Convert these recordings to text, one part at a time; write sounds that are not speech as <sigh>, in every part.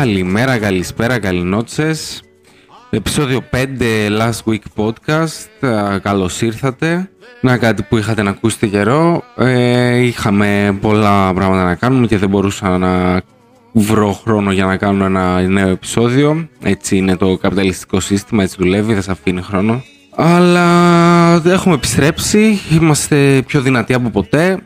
Καλημέρα, καλησπέρα, καληνότσες. Επισόδιο 5 Last Week Podcast. Καλώς ήρθατε. Να κάτι που είχατε να ακούσετε καιρό. Ε, είχαμε πολλά πράγματα να κάνουμε και δεν μπορούσα να βρω χρόνο για να κάνω ένα νέο επεισόδιο. Έτσι είναι το καπιταλιστικό σύστημα, έτσι δουλεύει, δεν σε αφήνει χρόνο. Αλλά έχουμε επιστρέψει, είμαστε πιο δυνατοί από ποτέ.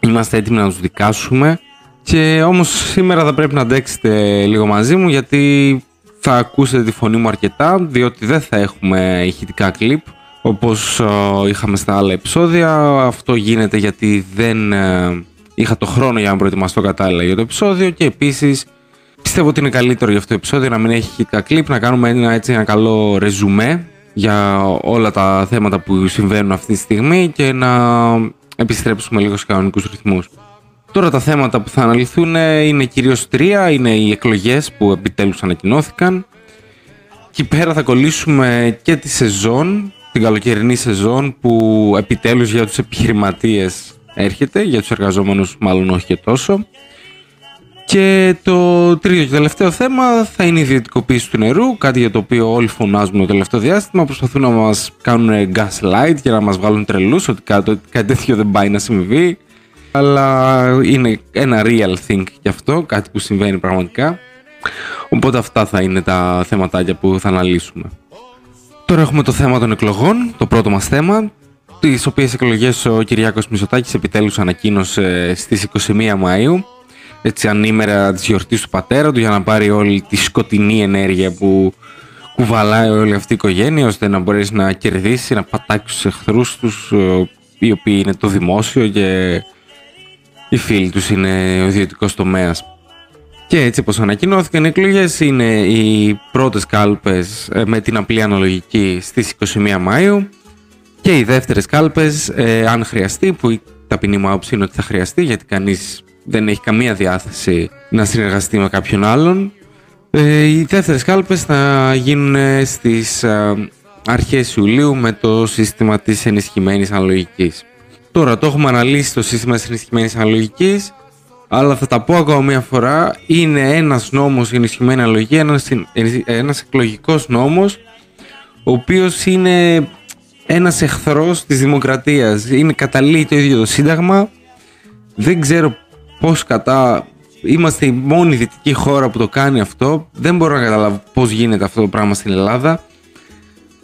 Είμαστε έτοιμοι να τους δικάσουμε. Και όμως σήμερα θα πρέπει να αντέξετε λίγο μαζί μου γιατί θα ακούσετε τη φωνή μου αρκετά διότι δεν θα έχουμε ηχητικά κλιπ όπως ε, είχαμε στα άλλα επεισόδια. Αυτό γίνεται γιατί δεν ε, είχα το χρόνο για να προετοιμαστώ κατάλληλα για το επεισόδιο και επίσης πιστεύω ότι είναι καλύτερο για αυτό το επεισόδιο να μην έχει ηχητικά κλιπ, να κάνουμε ένα, έτσι, ένα καλό ρεζουμέ για όλα τα θέματα που συμβαίνουν αυτή τη στιγμή και να επιστρέψουμε λίγο σε κανονικούς ρυθμούς. Τώρα τα θέματα που θα αναλυθούν είναι κυρίως τρία, είναι οι εκλογές που επιτέλους ανακοινώθηκαν. Εκεί πέρα θα κολλήσουμε και τη σεζόν, την καλοκαιρινή σεζόν που επιτέλους για τους επιχειρηματίες έρχεται, για τους εργαζόμενους μάλλον όχι και τόσο. Και το τρίτο και τελευταίο θέμα θα είναι η ιδιωτικοποίηση του νερού, κάτι για το οποίο όλοι φωνάζουμε το τελευταίο διάστημα. Προσπαθούν να μας κάνουν gaslight και να μας βγάλουν τρελούς ότι κάτι, κάτι τέτοιο δεν πάει να συμβεί αλλά είναι ένα real thing γι' αυτό, κάτι που συμβαίνει πραγματικά. Οπότε αυτά θα είναι τα θέματάκια που θα αναλύσουμε. Τώρα έχουμε το θέμα των εκλογών, το πρώτο μας θέμα, τις οποίες εκλογές ο Κυριάκος Μητσοτάκης επιτέλους ανακοίνωσε στις 21 Μαΐου, έτσι ανήμερα της γιορτής του πατέρα του για να πάρει όλη τη σκοτεινή ενέργεια που κουβαλάει όλη αυτή η οικογένεια ώστε να μπορέσει να κερδίσει, να πατάξει τους εχθρούς τους ε, οι οποίοι είναι το δημόσιο και οι φίλοι τους είναι ο ιδιωτικός τομέας. Και έτσι όπως ανακοινώθηκαν οι εκλογές είναι οι πρώτες κάλπες ε, με την απλή αναλογική στις 21 Μάιου και οι δεύτερες κάλπες ε, αν χρειαστεί που η ταπεινή μου άποψη είναι ότι θα χρειαστεί γιατί κανείς δεν έχει καμία διάθεση να συνεργαστεί με κάποιον άλλον. Ε, οι δεύτερες κάλπες θα γίνουν στις αρχές Ιουλίου με το σύστημα της ενισχυμένης αναλογικής. Τώρα το έχουμε αναλύσει το σύστημα της ενισχυμένης αναλογικής, αλλά θα τα πω ακόμα μια φορά, είναι ένας νόμος η ενισχυμένη αναλογική, ένας, ένας εκλογικός νόμος, ο οποίος είναι ένας εχθρός της δημοκρατίας. Είναι καταλύει το ίδιο το σύνταγμα, δεν ξέρω πώς κατά... Είμαστε η μόνη δυτική χώρα που το κάνει αυτό. Δεν μπορώ να καταλάβω πώς γίνεται αυτό το πράγμα στην Ελλάδα.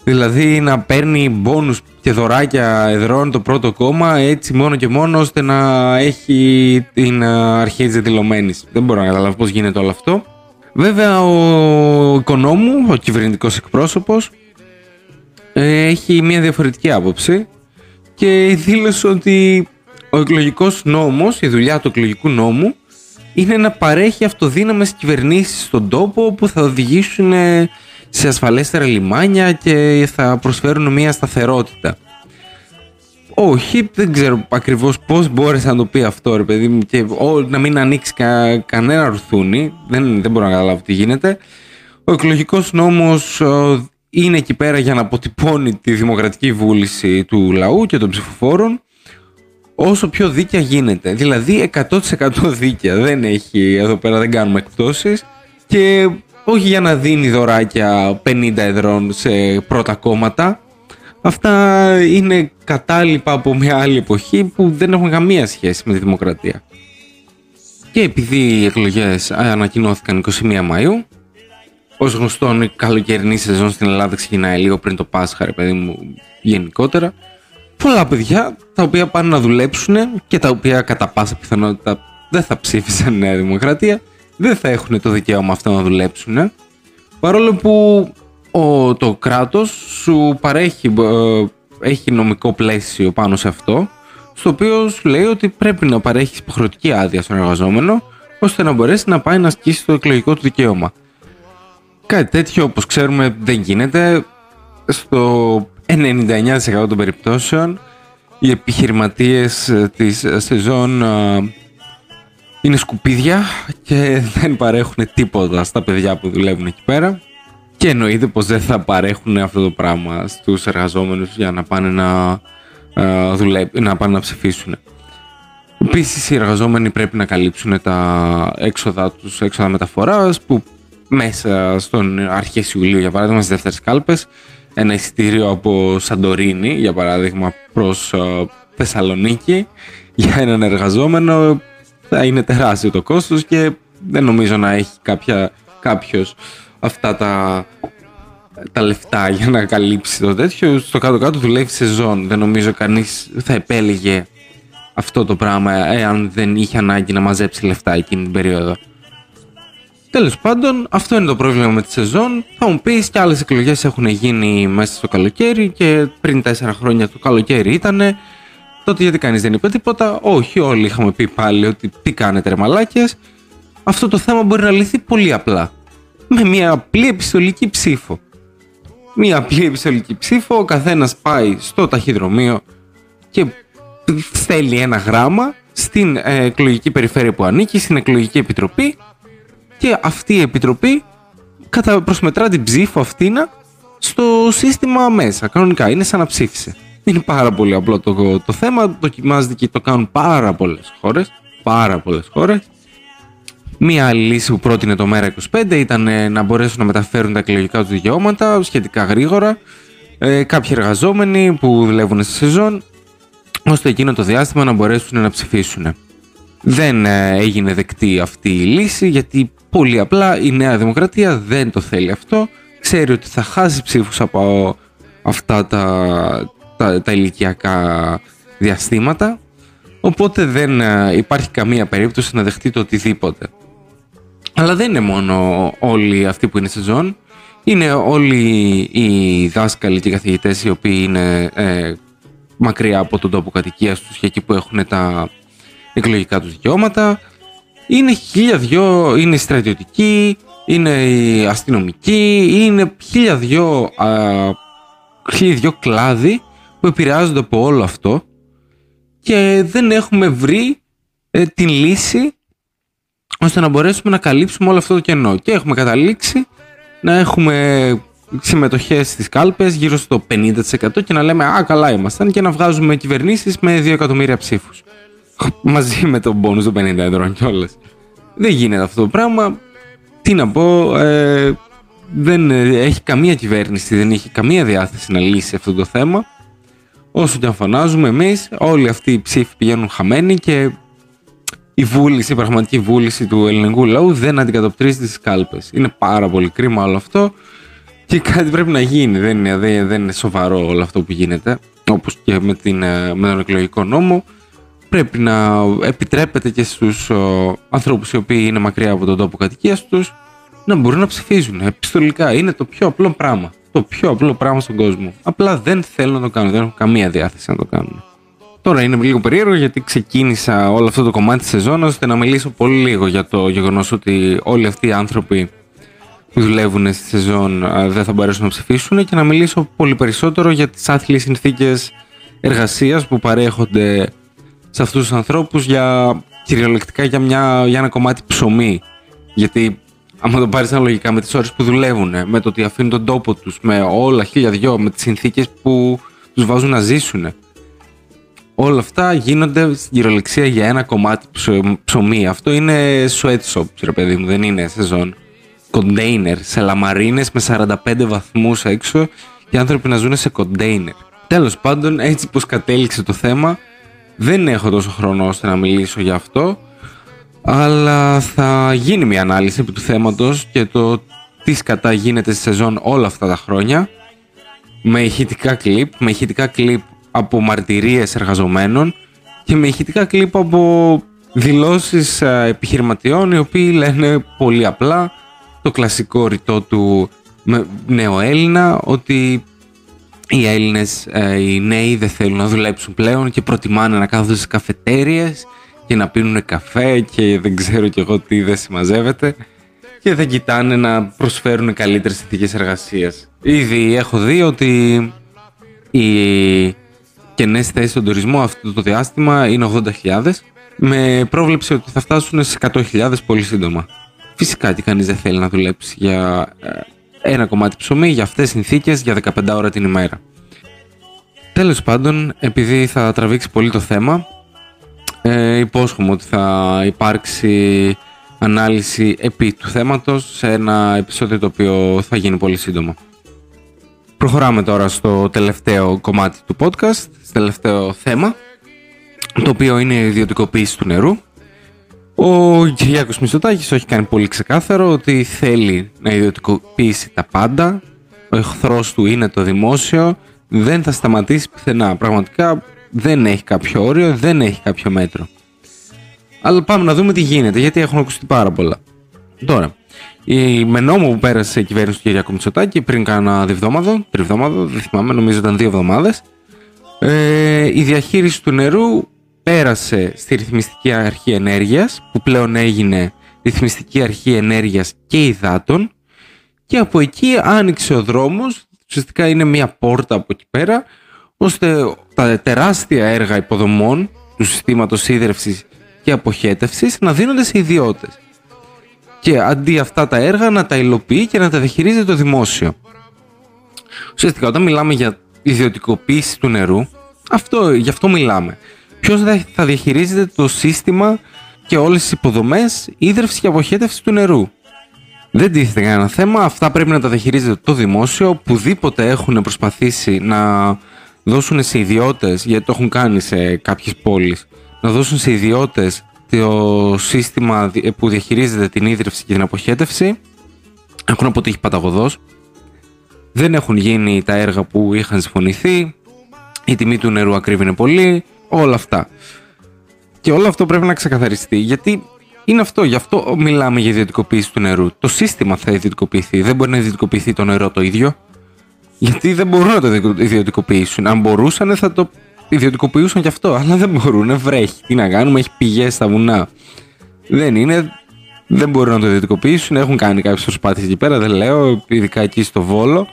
Δηλαδή να παίρνει μπόνους και δωράκια εδρών το πρώτο κόμμα έτσι μόνο και μόνο ώστε να έχει την αρχή της δηλωμένης. Δεν μπορώ να καταλάβω πώς γίνεται όλο αυτό. Βέβαια ο οικονόμου, ο κυβερνητικός εκπρόσωπος ε, έχει μια διαφορετική άποψη και δήλωσε ότι ο εκλογικός νόμος, η δουλειά του εκλογικού νόμου είναι να παρέχει αυτοδύναμες κυβερνήσεις στον τόπο που θα οδηγήσουν σε ασφαλέστερα λιμάνια και θα προσφέρουν μια σταθερότητα. Όχι, δεν ξέρω ακριβώς πώς μπόρεσε να το πει αυτό ρε παιδί μου και να μην ανοίξει κανένα ρουθούνι, δεν, δεν μπορώ να καταλάβω τι γίνεται. Ο εκλογικός νόμος είναι εκεί πέρα για να αποτυπώνει τη δημοκρατική βούληση του λαού και των ψηφοφόρων όσο πιο δίκαια γίνεται. Δηλαδή 100% δίκαια, δεν έχει εδώ πέρα, δεν κάνουμε εκπτώσεις και όχι για να δίνει δωράκια 50 εδρών σε πρώτα κόμματα. Αυτά είναι κατάλοιπα από μια άλλη εποχή που δεν έχουν καμία σχέση με τη δημοκρατία. Και επειδή οι εκλογές ανακοινώθηκαν 21 Μαΐου, ως γνωστόν η καλοκαιρινή σεζόν στην Ελλάδα ξεκινάει λίγο πριν το Πάσχα, ρε παιδί μου, γενικότερα. Πολλά παιδιά τα οποία πάνε να δουλέψουν και τα οποία κατά πάσα πιθανότητα δεν θα ψήφισαν Νέα Δημοκρατία δεν θα έχουν το δικαίωμα αυτό να δουλέψουν. Παρόλο που ο, το κράτος σου παρέχει, ε, έχει νομικό πλαίσιο πάνω σε αυτό, στο οποίο σου λέει ότι πρέπει να παρέχεις υποχρεωτική άδεια στον εργαζόμενο, ώστε να μπορέσει να πάει να ασκήσει το εκλογικό του δικαίωμα. Κάτι τέτοιο, όπως ξέρουμε, δεν γίνεται. Στο 99% των περιπτώσεων, οι επιχειρηματίες της σεζόν ε, είναι σκουπίδια και δεν παρέχουν τίποτα στα παιδιά που δουλεύουν εκεί πέρα και εννοείται πως δεν θα παρέχουν αυτό το πράγμα στους εργαζόμενους για να πάνε να, ε, να πάνε να ψηφίσουν. Επίσης, οι εργαζόμενοι πρέπει να καλύψουν τα έξοδα τους, έξοδα μεταφοράς που μέσα στον αρχές Ιουλίου, για παράδειγμα, στις δεύτερες κάλπες, ένα εισιτήριο από Σαντορίνη, για παράδειγμα, προς ε, Θεσσαλονίκη, για έναν εργαζόμενο θα είναι τεράστιο το κόστος και δεν νομίζω να έχει κάποια, κάποιος αυτά τα, τα λεφτά για να καλύψει το τέτοιο. Στο κάτω-κάτω δουλεύει σεζόν. Δεν νομίζω κανείς θα επέλεγε αυτό το πράγμα εάν δεν είχε ανάγκη να μαζέψει λεφτά εκείνη την περίοδο. Τέλος πάντων, αυτό είναι το πρόβλημα με τη σεζόν. Θα μου πεις και άλλες εκλογές έχουν γίνει μέσα στο καλοκαίρι και πριν 4 χρόνια το καλοκαίρι ήτανε. Τότε γιατί κανείς δεν είπε τίποτα. Όχι, όλοι είχαμε πει πάλι ότι τι κάνετε ρε μαλάκες. Αυτό το θέμα μπορεί να λυθεί πολύ απλά. Με μια απλή επιστολική ψήφο. Μια απλή επιστολική ψήφο, ο καθένας πάει στο ταχυδρομείο και στέλνει ένα γράμμα στην ε, εκλογική περιφέρεια που ανήκει, στην εκλογική επιτροπή και αυτή η επιτροπή προσμετρά την ψήφο αυτήνα στο σύστημα μέσα. Κανονικά είναι σαν να ψήφισε. Είναι πάρα πολύ απλό το, το θέμα. Δοκιμάζεται και το κάνουν πάρα πολλές χώρες. Πάρα πολλές χώρες. Μία άλλη λύση που πρότεινε το ΜΕΡΑ25 ήταν ε, να μπορέσουν να μεταφέρουν τα εκλογικά τους δικαιώματα σχετικά γρήγορα. Ε, κάποιοι εργαζόμενοι που δουλεύουν σε σεζόν, ώστε εκείνο το διάστημα να μπορέσουν να ψηφίσουν. Δεν ε, έγινε δεκτή αυτή η λύση γιατί πολύ απλά η Νέα Δημοκρατία δεν το θέλει αυτό. Ξέρει ότι θα χάσει ψήφους από αυτά τα, τα, τα ηλικιακά διαστήματα οπότε δεν ε, υπάρχει καμία περίπτωση να δεχτεί το οτιδήποτε. Αλλά δεν είναι μόνο όλοι αυτοί που είναι σε ζών. Είναι όλοι οι δάσκαλοι και οι καθηγητές οι οποίοι είναι ε, μακριά από τον τόπο κατοικίας τους και εκεί που έχουν τα εκλογικά τους δικαιώματα. Είναι χίλια δυο, είναι οι στρατιωτικοί, είναι οι αστυνομικοί, είναι χίλια δυο, χίλια δυο κλάδοι που επηρεάζονται από όλο αυτό και δεν έχουμε βρει ε, την λύση ώστε να μπορέσουμε να καλύψουμε όλο αυτό το κενό. Και έχουμε καταλήξει να έχουμε συμμετοχές στις κάλπες γύρω στο 50% και να λέμε Α, καλά ήμασταν και να βγάζουμε κυβερνήσεις με 2 εκατομμύρια ψήφους. <laughs> Μαζί με τον πόνους των 50 ευρώ κιόλας. Δεν γίνεται αυτό το πράγμα. Τι να πω, ε, δεν έχει καμία κυβέρνηση, δεν έχει καμία διάθεση να λύσει αυτό το θέμα. Όσο και αν φωνάζουμε εμείς, όλοι αυτοί οι ψήφοι πηγαίνουν χαμένοι και η βούληση, η πραγματική βούληση του ελληνικού λαού δεν αντικατοπτρίζεται στις κάλπες. Είναι πάρα πολύ κρίμα όλο αυτό και κάτι πρέπει να γίνει. Δεν είναι, δεν, δεν είναι σοβαρό όλο αυτό που γίνεται, όπως και με, την, ε, με τον εκλογικό νόμο. Πρέπει να επιτρέπεται και στους ο, ανθρώπους οι οποίοι είναι μακριά από τον τόπο κατοικίας τους να μπορούν να ψηφίζουν επιστολικά. Είναι το πιο απλό πράγμα. Το πιο απλό πράγμα στον κόσμο. Απλά δεν θέλουν να το κάνουν. Δεν έχουν καμία διάθεση να το κάνουν. Τώρα είναι λίγο περίεργο γιατί ξεκίνησα όλο αυτό το κομμάτι της σεζόν ώστε να μιλήσω πολύ λίγο για το γεγονός ότι όλοι αυτοί οι άνθρωποι που δουλεύουν στη σεζόν δεν θα μπορέσουν να ψηφίσουν και να μιλήσω πολύ περισσότερο για τις άθλιες συνθήκες εργασίας που παρέχονται σε αυτούς τους ανθρώπους για κυριολεκτικά για, μια, για ένα κομμάτι ψωμί. Γιατί άμα το πάρεις αναλογικά με τις ώρες που δουλεύουν, με το ότι αφήνουν τον τόπο τους, με όλα χίλια δυο, με τις συνθήκες που τους βάζουν να ζήσουν. Όλα αυτά γίνονται στην κυριολεξία για ένα κομμάτι ψωμί. Αυτό είναι sweatshop, ρε παιδί μου, δεν είναι σεζόν. Κοντέινερ, σε λαμαρίνες με 45 βαθμούς έξω και άνθρωποι να ζουν σε κοντέινερ. Τέλος πάντων, έτσι πως κατέληξε το θέμα, δεν έχω τόσο χρόνο ώστε να μιλήσω για αυτό, αλλά θα γίνει μια ανάλυση του θέματος και το τι σκατά γίνεται στη σεζόν όλα αυτά τα χρόνια. Με ηχητικά κλιπ, με ηχητικά κλιπ από μαρτυρίες εργαζομένων και με ηχητικά κλιπ από δηλώσεις ε, επιχειρηματιών οι οποίοι λένε πολύ απλά το κλασικό ρητό του νεοέλληνα ότι οι Έλληνες, ε, οι νέοι δεν θέλουν να δουλέψουν πλέον και προτιμάνε να κάθονται σε καφετέριες και να πίνουν καφέ και δεν ξέρω κι εγώ τι δεν συμμαζεύεται και δεν κοιτάνε να προσφέρουν καλύτερες συνθήκες εργασίας. Ήδη έχω δει ότι οι κενές θέσεις στον τουρισμό αυτό το διάστημα είναι 80.000 με πρόβλεψη ότι θα φτάσουν σε 100.000 πολύ σύντομα. Φυσικά και κανείς δεν θέλει να δουλέψει για ε, ένα κομμάτι ψωμί για αυτές τις συνθήκες για 15 ώρα την ημέρα. Τέλος πάντων, επειδή θα τραβήξει πολύ το θέμα, Ε, υπόσχομαι ότι θα υπάρξει ανάλυση επί του θέματος σε ένα επεισόδιο το οποίο θα γίνει πολύ σύντομα. Προχωράμε τώρα στο τελευταίο κομμάτι του podcast, στο τελευταίο θέμα, το οποίο είναι η ιδιωτικοποίηση του νερού. Ο Κυριάκος Μητσοτάκης έχει κάνει πολύ ξεκάθαρο ότι θέλει να ιδιωτικοποιήσει τα πάντα. Ο εχθρός του είναι το δημόσιο. Δεν θα σταματήσει πουθενά. Πραγματικά δεν έχει κάποιο όριο, δεν έχει κάποιο μέτρο. Αλλά πάμε να δούμε τι γίνεται, γιατί έχουν ακουστεί πάρα πολλά. Τώρα, η, με νόμο που πέρασε η κυβέρνηση του Κυριάκου Μητσοτάκη πριν κάνα διβδόμαδο, τριβδόμαδο, δεν θυμάμαι, νομίζω ήταν δύο εβδομάδες, ε, η διαχείριση του νερού πέρασε στη Ρυθμιστική Αρχή Ενέργειας, που πλέον έγινε Ρυθμιστική Αρχή Ενέργειας και Υδάτων, και από εκεί άνοιξε ο δρόμος, ουσιαστικά είναι μια πόρτα από εκεί πέρα, ώστε τα τεράστια έργα υποδομών του συστήματος ίδρυυσης και αποχέτευσης να δίνονται σε ιδιώτες. Και αντί αυτά τα έργα να τα υλοποιεί και να τα διαχειρίζεται το δημόσιο. Ουσιαστικά όταν μιλάμε για ιδιωτικοποίηση του νερού, αυτό, γι' αυτό μιλάμε. Ποιος θα διαχειρίζεται το σύστημα και όλες τις υποδομές ίδρυυσης και αποχέτευσης του νερού; Δεν τίθεται κανένα θέμα, αυτά πρέπει να τα διαχειρίζεται το δημόσιο, οπουδήποτε έχουν προσπαθήσει να δώσουν σε ιδιώτες, γιατί το έχουν κάνει σε κάποιες πόλεις, να δώσουν σε ιδιώτες το σύστημα που διαχειρίζεται την ίδρυυση και την αποχέτευση έχουν αποτύχει παταγωδός δεν έχουν γίνει τα έργα που είχαν συμφωνηθεί η τιμή του νερού ακρίβεινε πολύ όλα αυτά και όλο αυτό πρέπει να ξεκαθαριστεί γιατί είναι αυτό, γι' αυτό μιλάμε για ιδιωτικοποίηση του νερού. Το σύστημα θα ιδιωτικοποιηθεί. Δεν μπορεί να ιδιωτικοποιηθεί το νερό το ίδιο. Γιατί δεν μπορούν να το ιδιωτικοποιήσουν. Αν μπορούσαν θα το ιδιωτικοποιούσαν κι αυτό, αλλά δεν μπορούν, βρέχει. Τι να κάνουμε, έχει πηγές στα βουνά. Δεν είναι, δεν μπορούν να το ιδιωτικοποιήσουν. Έχουν κάνει κάποιες προσπάθειες εκεί πέρα, δεν λέω, ειδικά εκεί στο Βόλο.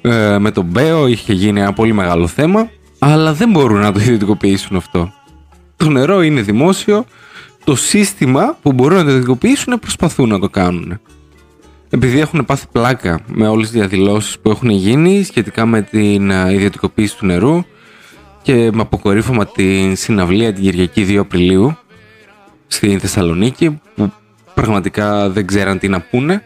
Ε, με τον Μπέο είχε γίνει ένα πολύ μεγάλο θέμα, αλλά δεν μπορούν να το ιδιωτικοποιήσουν αυτό. Το νερό είναι δημόσιο. Το σύστημα που μπορούν να το ιδιωτικοποιήσουν προσπαθούν να το κάνουν. Επειδή έχουν πάθει πλάκα με όλες τις διαδηλώσεις που έχουν γίνει σχετικά με την ε, ιδιωτικοποίηση του νερού, και με αποκορύφωμα την συναυλία την Κυριακή 2 Απριλίου στην Θεσσαλονίκη που πραγματικά δεν ξέραν τι να πούνε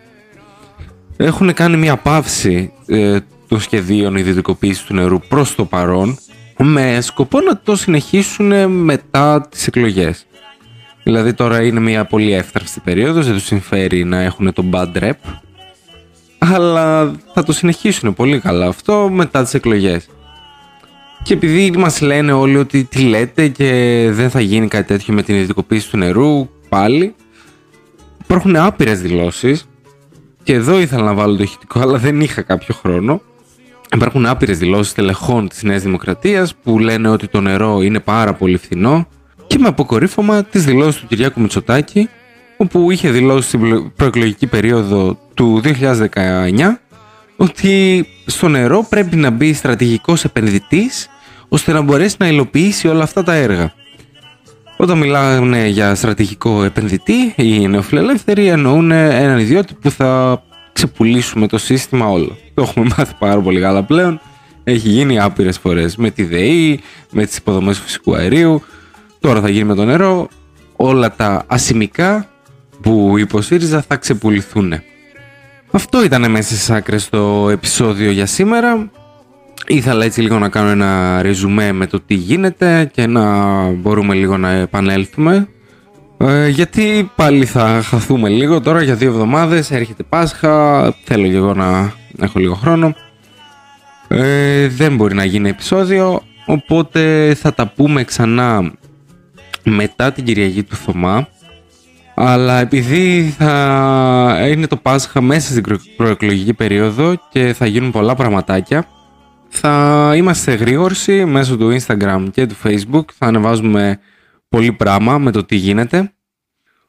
έχουν κάνει μια παύση ε, των σχεδίων ιδιωτικοποίησης του νερού προς το παρόν με σκοπό να το συνεχίσουν μετά τις εκλογές. Δηλαδή τώρα είναι μια πολύ εύθραυστη περίοδος, δεν τους συμφέρει να έχουν τον bad rep αλλά θα το συνεχίσουν πολύ καλά αυτό μετά τις εκλογές. Και επειδή μας λένε όλοι ότι τι λέτε και δεν θα γίνει κάτι τέτοιο με την ιδιωτικοποίηση του νερού, πάλι υπάρχουν άπειρες δηλώσεις και εδώ ήθελα να βάλω το ηχητικό αλλά δεν είχα κάποιο χρόνο. Υπάρχουν άπειρες δηλώσεις τελεχών της Νέας Δημοκρατίας που λένε ότι το νερό είναι πάρα πολύ φθηνό και με αποκορύφωμα τις δηλώσεις του Κυριάκου Μητσοτάκη, όπου είχε δηλώσει στην προεκλογική περίοδο του 2019 ότι στο νερό πρέπει να μπει στρατηγικός επενδυτής ώστε να μπορέσει να υλοποιήσει όλα αυτά τα έργα. Όταν μιλάνε για στρατηγικό επενδυτή οι νεοφιλελεύθεροι εννοούν έναν ιδιώτη που θα ξεπουλήσουμε το σύστημα όλο. Το έχουμε <laughs> μάθει πάρα πολύ καλά πλέον. Έχει γίνει άπειρες φορές με τη ΔΕΗ, με τις υποδομές φυσικού αερίου. Τώρα θα γίνει με το νερό. Όλα τα ασημικά που υποστήριζα θα ξεπουληθούν. Αυτό ήταν μέσα στις άκρες το επεισόδιο για σήμερα. Ήθελα έτσι λίγο να κάνω ένα ρεζουμέ με το τι γίνεται και να μπορούμε λίγο να επανέλθουμε. Ε, γιατί πάλι θα χαθούμε λίγο τώρα για δύο εβδομάδες, έρχεται Πάσχα, θέλω και εγώ να έχω λίγο χρόνο. Ε, δεν μπορεί να γίνει επεισόδιο, οπότε θα τα πούμε ξανά μετά την Κυριακή του Θωμά. Αλλά επειδή θα είναι το Πάσχα μέσα στην προεκλογική περίοδο και θα γίνουν πολλά πραγματάκια, θα είμαστε γρήγοροι μέσω του Instagram και του Facebook. Θα ανεβάζουμε πολύ πράγμα με το τι γίνεται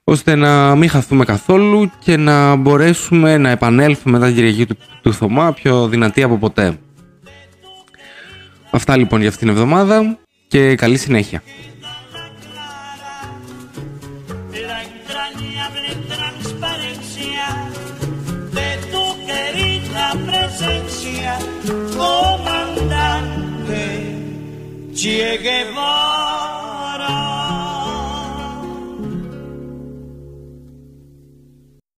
ώστε να μην χαθούμε καθόλου και να μπορέσουμε να επανέλθουμε μετά την Κυριακή του, του Θωμά πιο δυνατή από ποτέ. Αυτά λοιπόν για αυτήν την εβδομάδα και καλή συνέχεια. Che Guevara.